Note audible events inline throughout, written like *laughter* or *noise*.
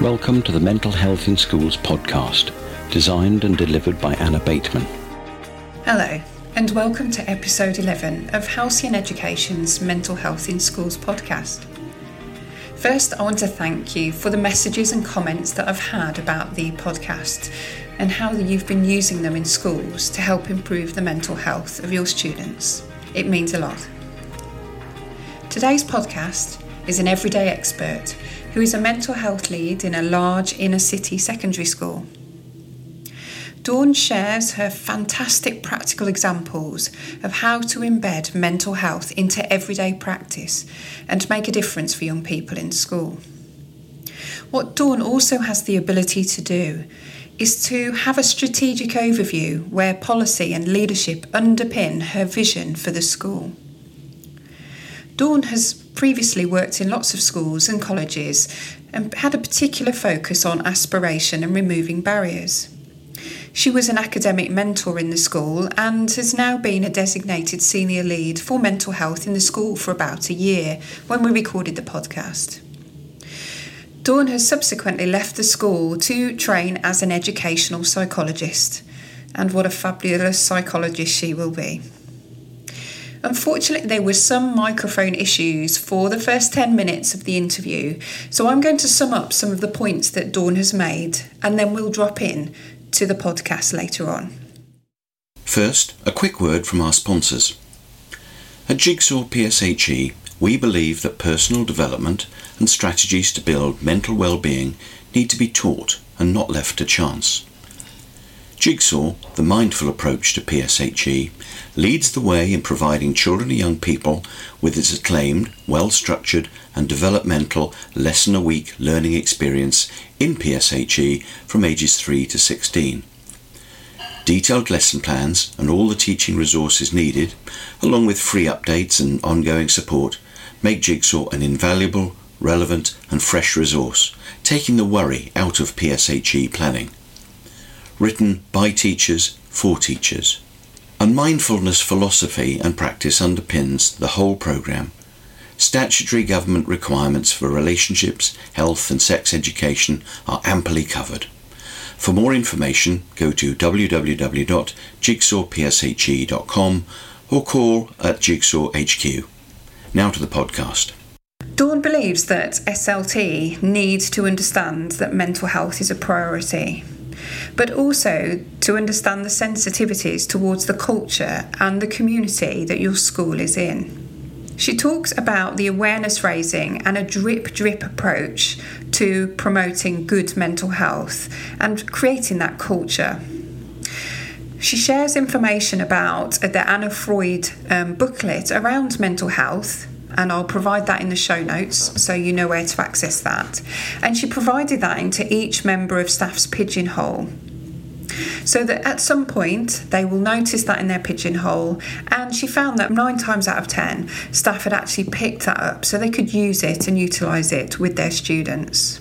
Welcome to the Mental Health in Schools podcast, designed and delivered by Anna Bateman. Hello, and welcome to episode 11 of Halcyon Education's Mental Health in Schools podcast. First, I want to thank you for the messages and comments that I've had about the podcast and how you've been using them in schools to help improve the mental health of your students. It means a lot. Today's podcast is an everyday expert who is a mental health lead in a large inner city secondary school. Dawn shares her fantastic practical examples of how to embed mental health into everyday practice and make a difference for young people in school. What Dawn also has the ability to do is to have a strategic overview where policy and leadership underpin her vision for the school. Dawn has previously worked in lots of schools and colleges and had a particular focus on aspiration and removing barriers. She was an academic mentor in the school and has now been a designated senior lead for mental health in the school for about a year when we recorded the podcast. Dawn has subsequently left the school to train as an educational psychologist, and what a fabulous psychologist she will be. Unfortunately, there were some microphone issues for the first 10 minutes of the interview, so I'm going to sum up some of the points that Dawn has made and then we'll drop in to the podcast later on. First, a quick word from our sponsors. At Jigsaw PSHE, we believe that personal development and strategies to build mental well-being need to be taught and not left to chance. Jigsaw, the mindful approach to PSHE, leads the way in providing children and young people with its acclaimed, well structured, and developmental lesson a week learning experience in PSHE from ages 3 to 16. Detailed lesson plans and all the teaching resources needed, along with free updates and ongoing support, make Jigsaw an invaluable, relevant, and fresh resource, taking the worry out of PSHE planning written by teachers for teachers. And mindfulness philosophy and practice underpins the whole programme. Statutory government requirements for relationships, health, and sex education are amply covered. For more information, go to www.jigsawpshe.com or call at Jigsaw HQ. Now to the podcast. Dawn believes that SLT needs to understand that mental health is a priority but also to understand the sensitivities towards the culture and the community that your school is in. She talks about the awareness raising and a drip drip approach to promoting good mental health and creating that culture. She shares information about the Anna Freud um, booklet around mental health and I'll provide that in the show notes so you know where to access that. And she provided that into each member of staff's pigeonhole. So that at some point they will notice that in their pigeonhole, and she found that nine times out of ten, staff had actually picked that up so they could use it and utilise it with their students.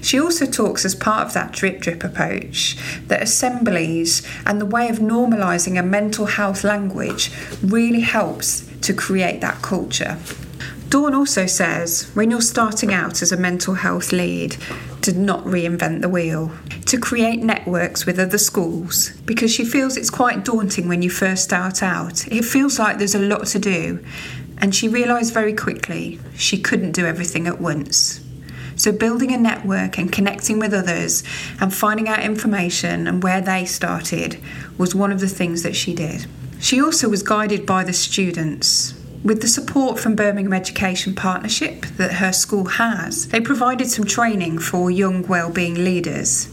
She also talks as part of that drip drip approach that assemblies and the way of normalising a mental health language really helps to create that culture. Dawn also says when you're starting out as a mental health lead, to not reinvent the wheel, to create networks with other schools, because she feels it's quite daunting when you first start out. It feels like there's a lot to do, and she realised very quickly she couldn't do everything at once. So, building a network and connecting with others and finding out information and where they started was one of the things that she did. She also was guided by the students. With the support from Birmingham Education Partnership that her school has, they provided some training for young wellbeing leaders.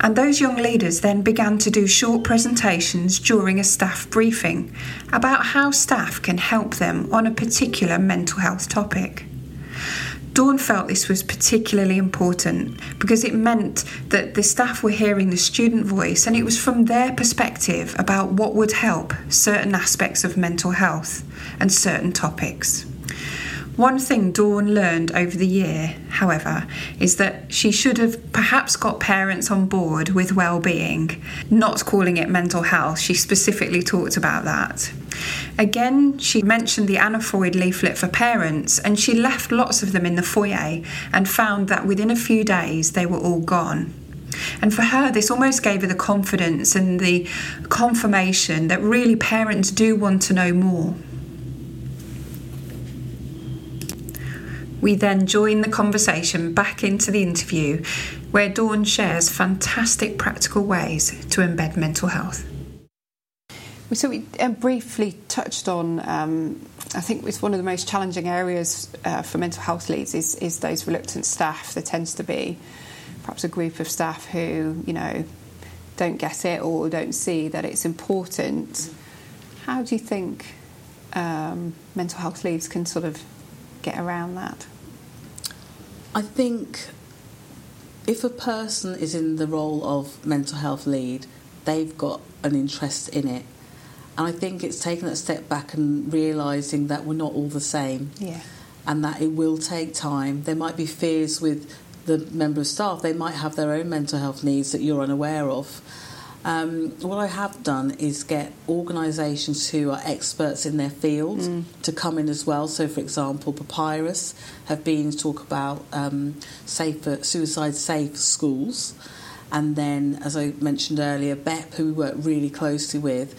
And those young leaders then began to do short presentations during a staff briefing about how staff can help them on a particular mental health topic. Dawn felt this was particularly important because it meant that the staff were hearing the student voice and it was from their perspective about what would help certain aspects of mental health and certain topics. One thing Dawn learned over the year, however, is that she should have perhaps got parents on board with well-being, not calling it mental health. She specifically talked about that. Again, she mentioned the Anna Freud leaflet for parents, and she left lots of them in the foyer and found that within a few days they were all gone. And for her, this almost gave her the confidence and the confirmation that really parents do want to know more. We then join the conversation back into the interview where Dawn shares fantastic practical ways to embed mental health. So we uh, briefly touched on. Um, I think it's one of the most challenging areas uh, for mental health leads is, is those reluctant staff. There tends to be perhaps a group of staff who you know don't get it or don't see that it's important. How do you think um, mental health leads can sort of get around that? I think if a person is in the role of mental health lead, they've got an interest in it. And I think it's taking a step back and realising that we're not all the same. Yeah. And that it will take time. There might be fears with the member of staff, they might have their own mental health needs that you're unaware of. Um, what I have done is get organisations who are experts in their field mm. to come in as well. So, for example, Papyrus have been to talk about um, safer, suicide safe schools. And then, as I mentioned earlier, BEP, who we work really closely with,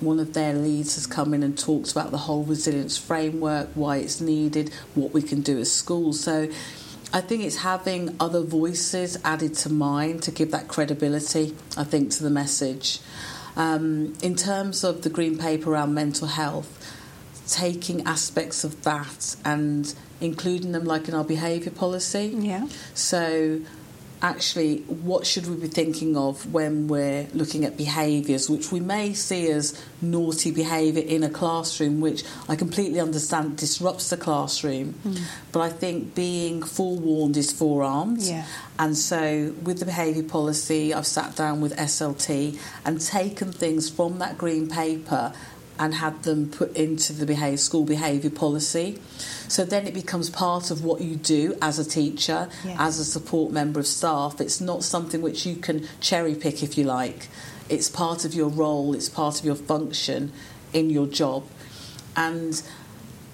one of their leads has come in and talked about the whole resilience framework, why it's needed, what we can do as schools. So, I think it's having other voices added to mine to give that credibility, I think, to the message. Um, in terms of the green paper around mental health, taking aspects of that and including them like in our behaviour policy. Yeah. So actually what should we be thinking of when we're looking at behaviours which we may see as naughty behaviour in a classroom which I completely understand disrupts the classroom mm. but I think being forewarned is forearmed yeah. and so with the behaviour policy I've sat down with SLT and taken things from that green paper and had them put into the behavior, school behaviour policy. So then it becomes part of what you do as a teacher, yeah. as a support member of staff. It's not something which you can cherry pick if you like. It's part of your role, it's part of your function in your job. And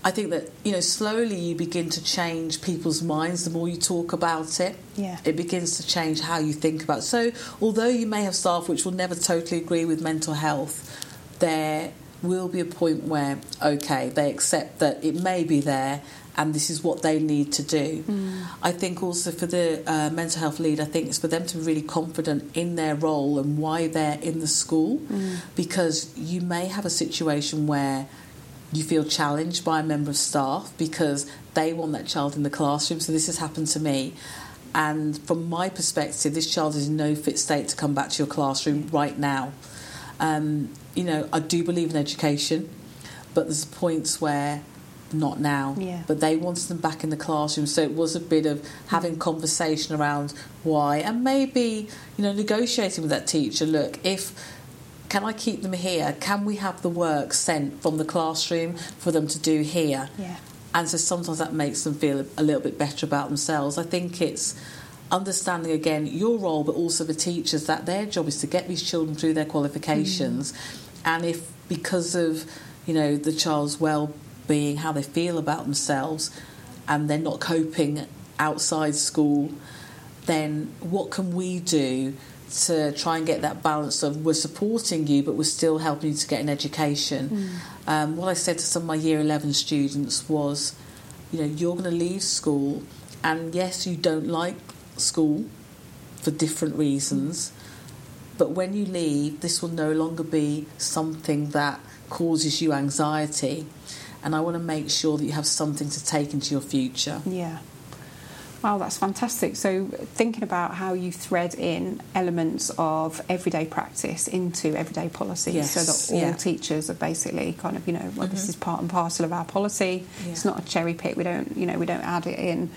I think that you know slowly you begin to change people's minds the more you talk about it. Yeah. It begins to change how you think about it. So although you may have staff which will never totally agree with mental health, they're will be a point where, okay, they accept that it may be there and this is what they need to do. Mm. I think also for the uh, mental health lead, I think it's for them to be really confident in their role and why they're in the school mm. because you may have a situation where you feel challenged by a member of staff because they want that child in the classroom. So this has happened to me. And from my perspective, this child is in no fit state to come back to your classroom right now. Um, you know, I do believe in education, but there's points where not now. Yeah. But they wanted them back in the classroom, so it was a bit of having conversation around why, and maybe you know negotiating with that teacher. Look, if can I keep them here? Can we have the work sent from the classroom for them to do here? Yeah. And so sometimes that makes them feel a little bit better about themselves. I think it's understanding again your role, but also the teachers that their job is to get these children through their qualifications. Mm and if because of you know the child's well-being how they feel about themselves and they're not coping outside school then what can we do to try and get that balance of we're supporting you but we're still helping you to get an education mm. um, what i said to some of my year 11 students was you know you're going to leave school and yes you don't like school for different reasons but when you leave, this will no longer be something that causes you anxiety. And I want to make sure that you have something to take into your future. Yeah. Wow, that's fantastic. So, thinking about how you thread in elements of everyday practice into everyday policy yes, so that all yeah. teachers are basically kind of, you know, well, mm-hmm. this is part and parcel of our policy. Yeah. It's not a cherry pick. We don't, you know, we don't add it in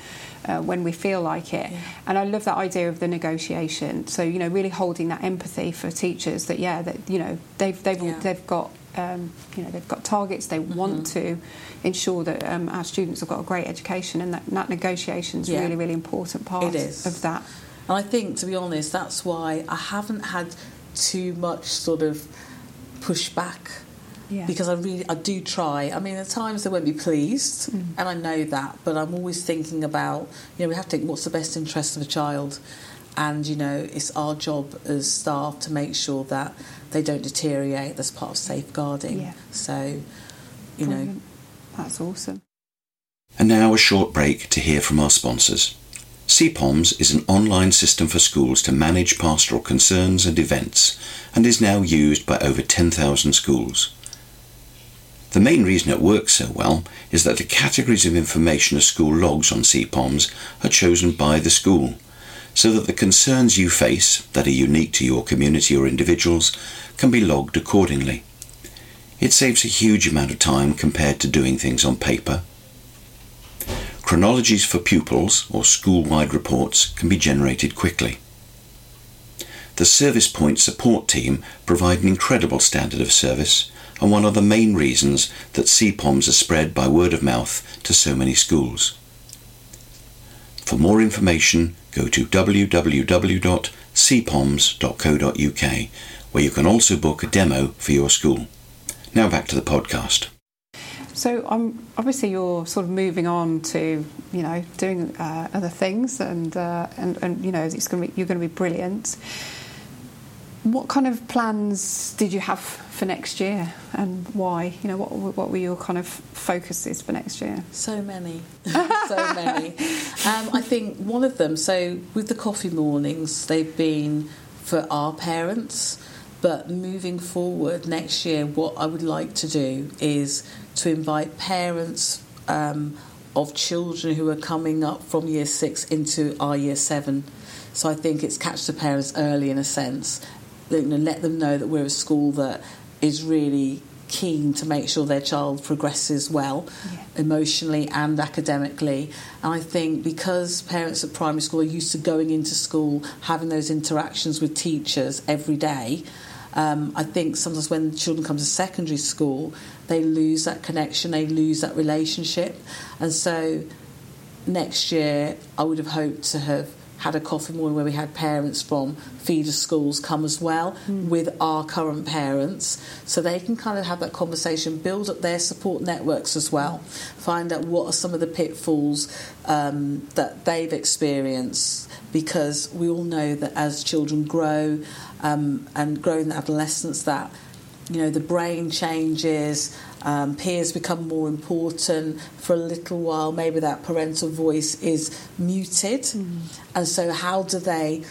uh, when we feel like it. Yeah. And I love that idea of the negotiation. So, you know, really holding that empathy for teachers that, yeah, that, you know, they've, they've, they've got um, you know they've got targets. They want to ensure that um, our students have got a great education, and that, that negotiation is Yeah. really really important part It is. of that. And I think, to be honest, that's why I haven't had too much sort of pushback Yeah. because I really I do try. I mean, at times they won't be pleased, Mm. and I know that, but I'm always thinking about you know we have to think what's the best interest of a child, and you know it's our job as staff to make sure that they don't deteriorate. That's part of safeguarding. Yeah. So, you know. That's awesome. And now a short break to hear from our sponsors. CPOMS is an online system for schools to manage pastoral concerns and events and is now used by over 10,000 schools. The main reason it works so well is that the categories of information a school logs on CPOMS are chosen by the school, so that the concerns you face that are unique to your community or individuals can be logged accordingly. It saves a huge amount of time compared to doing things on paper. Chronologies for pupils or school wide reports can be generated quickly. The Service Point support team provide an incredible standard of service and one of the main reasons that CPOMs are spread by word of mouth to so many schools. For more information, go to www.cpoms.co.uk where you can also book a demo for your school. Now back to the podcast. So um, obviously you're sort of moving on to you know doing uh, other things, and, uh, and and you know it's going to be, you're going to be brilliant. What kind of plans did you have for next year, and why? You know what what were your kind of focuses for next year? So many, *laughs* so many. Um, I think one of them. So with the coffee mornings, they've been for our parents. But moving forward next year, what I would like to do is to invite parents um, of children who are coming up from year six into our year seven. So I think it's catch the parents early in a sense. You know, let them know that we're a school that is really keen to make sure their child progresses well Yeah. emotionally and academically. And I think because parents at primary school are used to going into school, having those interactions with teachers every day, um, I think sometimes when children come to secondary school, they lose that connection, they lose that relationship. And so next year, I would have hoped to have had a coffee morning where we had parents from feeder schools come as well with our current parents. So they can kind of have that conversation build up their support networks as well find out what are some of the pitfalls um, that they've experienced because we all know that as children grow um, and grow in adolescence that you know the brain changes um, peers become more important for a little while. Maybe that parental voice is muted. Mm-hmm. And so how do they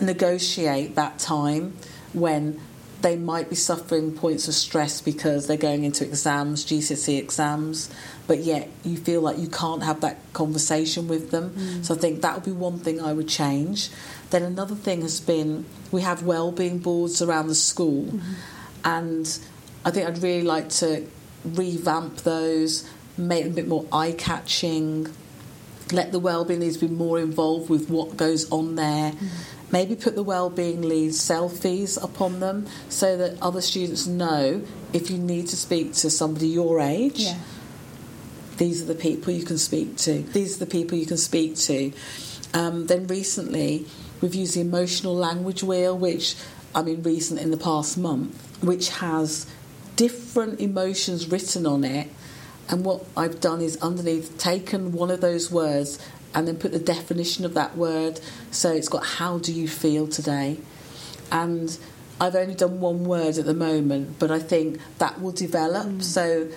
negotiate that time when they might be suffering points of stress because they're going into exams GCSE exams but yet you feel like you can't have that conversation with them? Mm. So I think that would be one thing I would change. Then another thing has been we have well-being boards around the school mm-hmm. And I think I'd really like to revamp those, make them a bit more eye-catching, let the wellbeing leads be more involved with what goes on there. Maybe put the wellbeing leads selfies upon them so that other students know if you need to speak to somebody your age, these are the people you can speak to. These are the people you can speak to. Um, then recently, we've used the emotional language wheel, which I mean, recent in the past month, which has different emotions written on it. And what I've done is underneath taken one of those words and then put the definition of that word. So it's got how do you feel today? And I've only done one word at the moment, but I think that will develop. Mm. So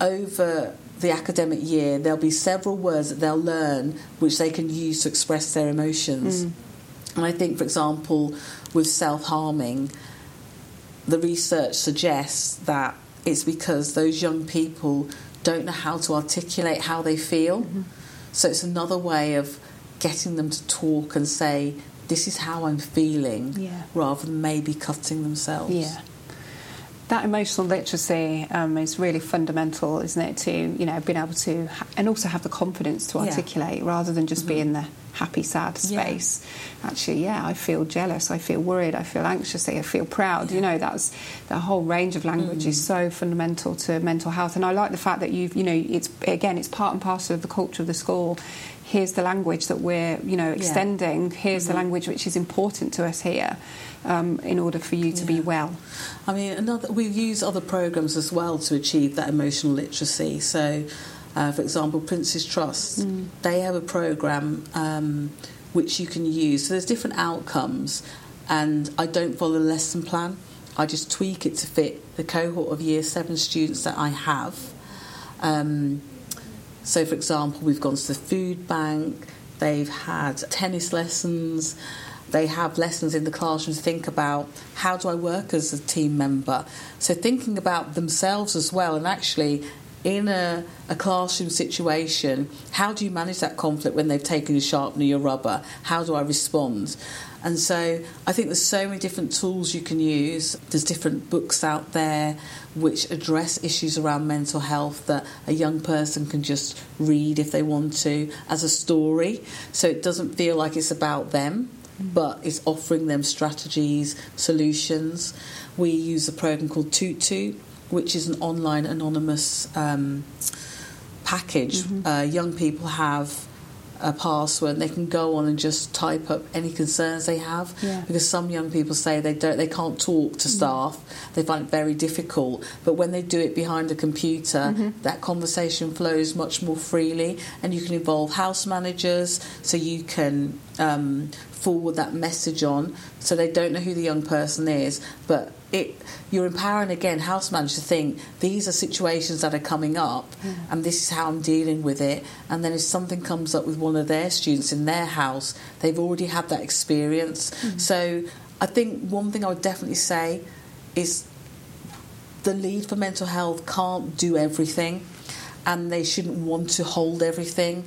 over the academic year, there'll be several words that they'll learn which they can use to express their emotions. Mm. And I think, for example, with self harming, the research suggests that it's because those young people don't know how to articulate how they feel. So it's another way of getting them to talk and say, This is how I'm feeling, Yeah. rather than maybe cutting themselves. Yeah. That emotional literacy um, is really fundamental, isn't it? To you know, being able to ha- and also have the confidence to Yeah. articulate rather than just be in the happy, sad Yeah. space. Actually, yeah, I feel jealous, I feel worried, I feel anxious, I feel proud. You know, that's the whole range of language is so fundamental to mental health. And I like the fact that you've, you know, it's again, it's part and parcel of the culture of the school. Here's the language that we're, you know, extending. Here's the language which is important to us here, um, in order for you to be well. I mean, another we use other programs as well to achieve that emotional literacy. So, uh, for example, Prince's Trust, they have a program um, which you can use. So there's different outcomes, and I don't follow the lesson plan. I just tweak it to fit the cohort of year seven students that I have. Um, so, for example, we've gone to the food bank, they've had tennis lessons, they have lessons in the classroom to think about how do I work as a team member. So, thinking about themselves as well, and actually in a, a classroom situation, how do you manage that conflict when they've taken your sharpener, your rubber? How do I respond? And so I think there's so many different tools you can use. There's different books out there which address issues around mental health that a young person can just read if they want to as a story. So it doesn't feel like it's about them, but it's offering them strategies, solutions. We use a program called Tootoot, which is an online anonymous um, package. Uh, young people have a password. And they can go on and just type up any concerns they have. Yeah. because some young people say they don't they can't talk to staff. They find it very difficult. But when they do it behind a computer that conversation flows much more freely and you can involve house managers. So you can um, forward that message on. So they don't know who the young person is but it you're empowering again house managers to think these are situations that are coming up mm. and this is how I'm dealing with it. And then if something comes up with one of their students in their house they've already had that experience. Mm. So I think one thing I would definitely say is the lead for mental health can't do everything and they shouldn't want to hold everything.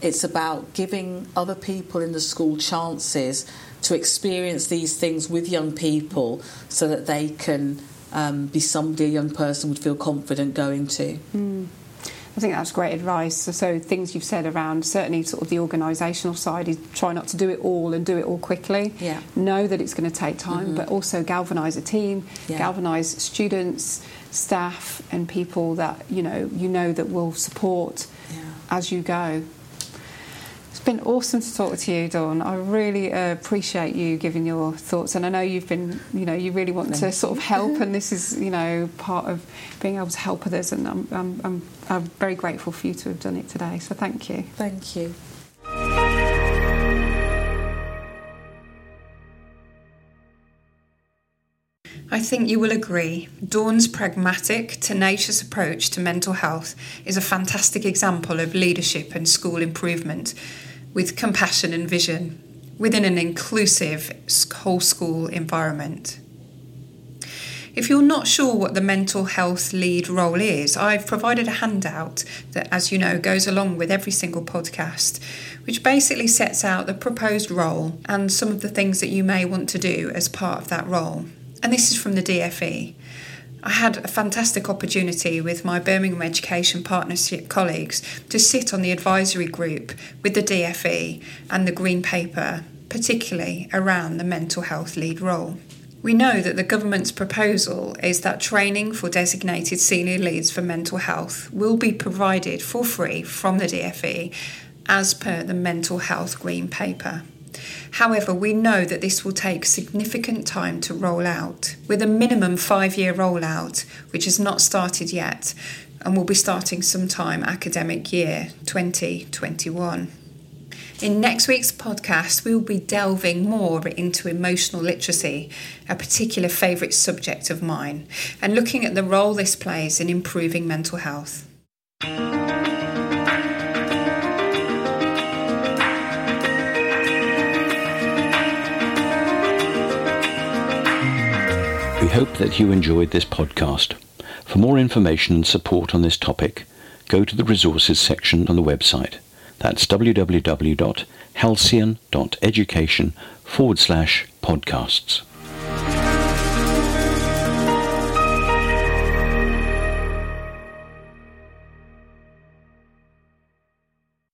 It's about giving other people in the school chances to experience these things with young people so that they can um, be somebody a young person would feel confident going to. I think that's great advice. So, so things you've said around certainly sort of the organisational side is try not to do it all and do it all quickly. Yeah. Know that it's going to take time, but also galvanise a team, Yeah. galvanise students, staff, and people that you know you know that will support Yeah. as you go. It's been awesome to talk to you, Dawn. I really uh, appreciate you giving your thoughts, and I know you've been, you know, you really want to Thank sort of help, and *laughs* this is, you know, part of being able to help others. And I'm, I'm, I'm, I'm very grateful for you to have done it today. So thank you. Thank you. I think you will agree, Dawn's pragmatic, tenacious approach to mental health is a fantastic example of leadership and school improvement with compassion and vision within an inclusive whole school environment. If you're not sure what the mental health lead role is, I've provided a handout that, as you know, goes along with every single podcast, which basically sets out the proposed role and some of the things that you may want to do as part of that role. And this is from the DFE. I had a fantastic opportunity with my Birmingham Education Partnership colleagues to sit on the advisory group with the DFE and the Green Paper, particularly around the mental health lead role. We know that the government's proposal is that training for designated senior leads for mental health will be provided for free from the DFE as per the Mental Health Green Paper. However, we know that this will take significant time to roll out, with a minimum five year rollout, which has not started yet and will be starting sometime academic year 2021. In next week's podcast, we will be delving more into emotional literacy, a particular favourite subject of mine, and looking at the role this plays in improving mental health. Hope that you enjoyed this podcast. For more information and support on this topic, go to the resources section on the website. That's www.halcyon.education forward slash podcasts.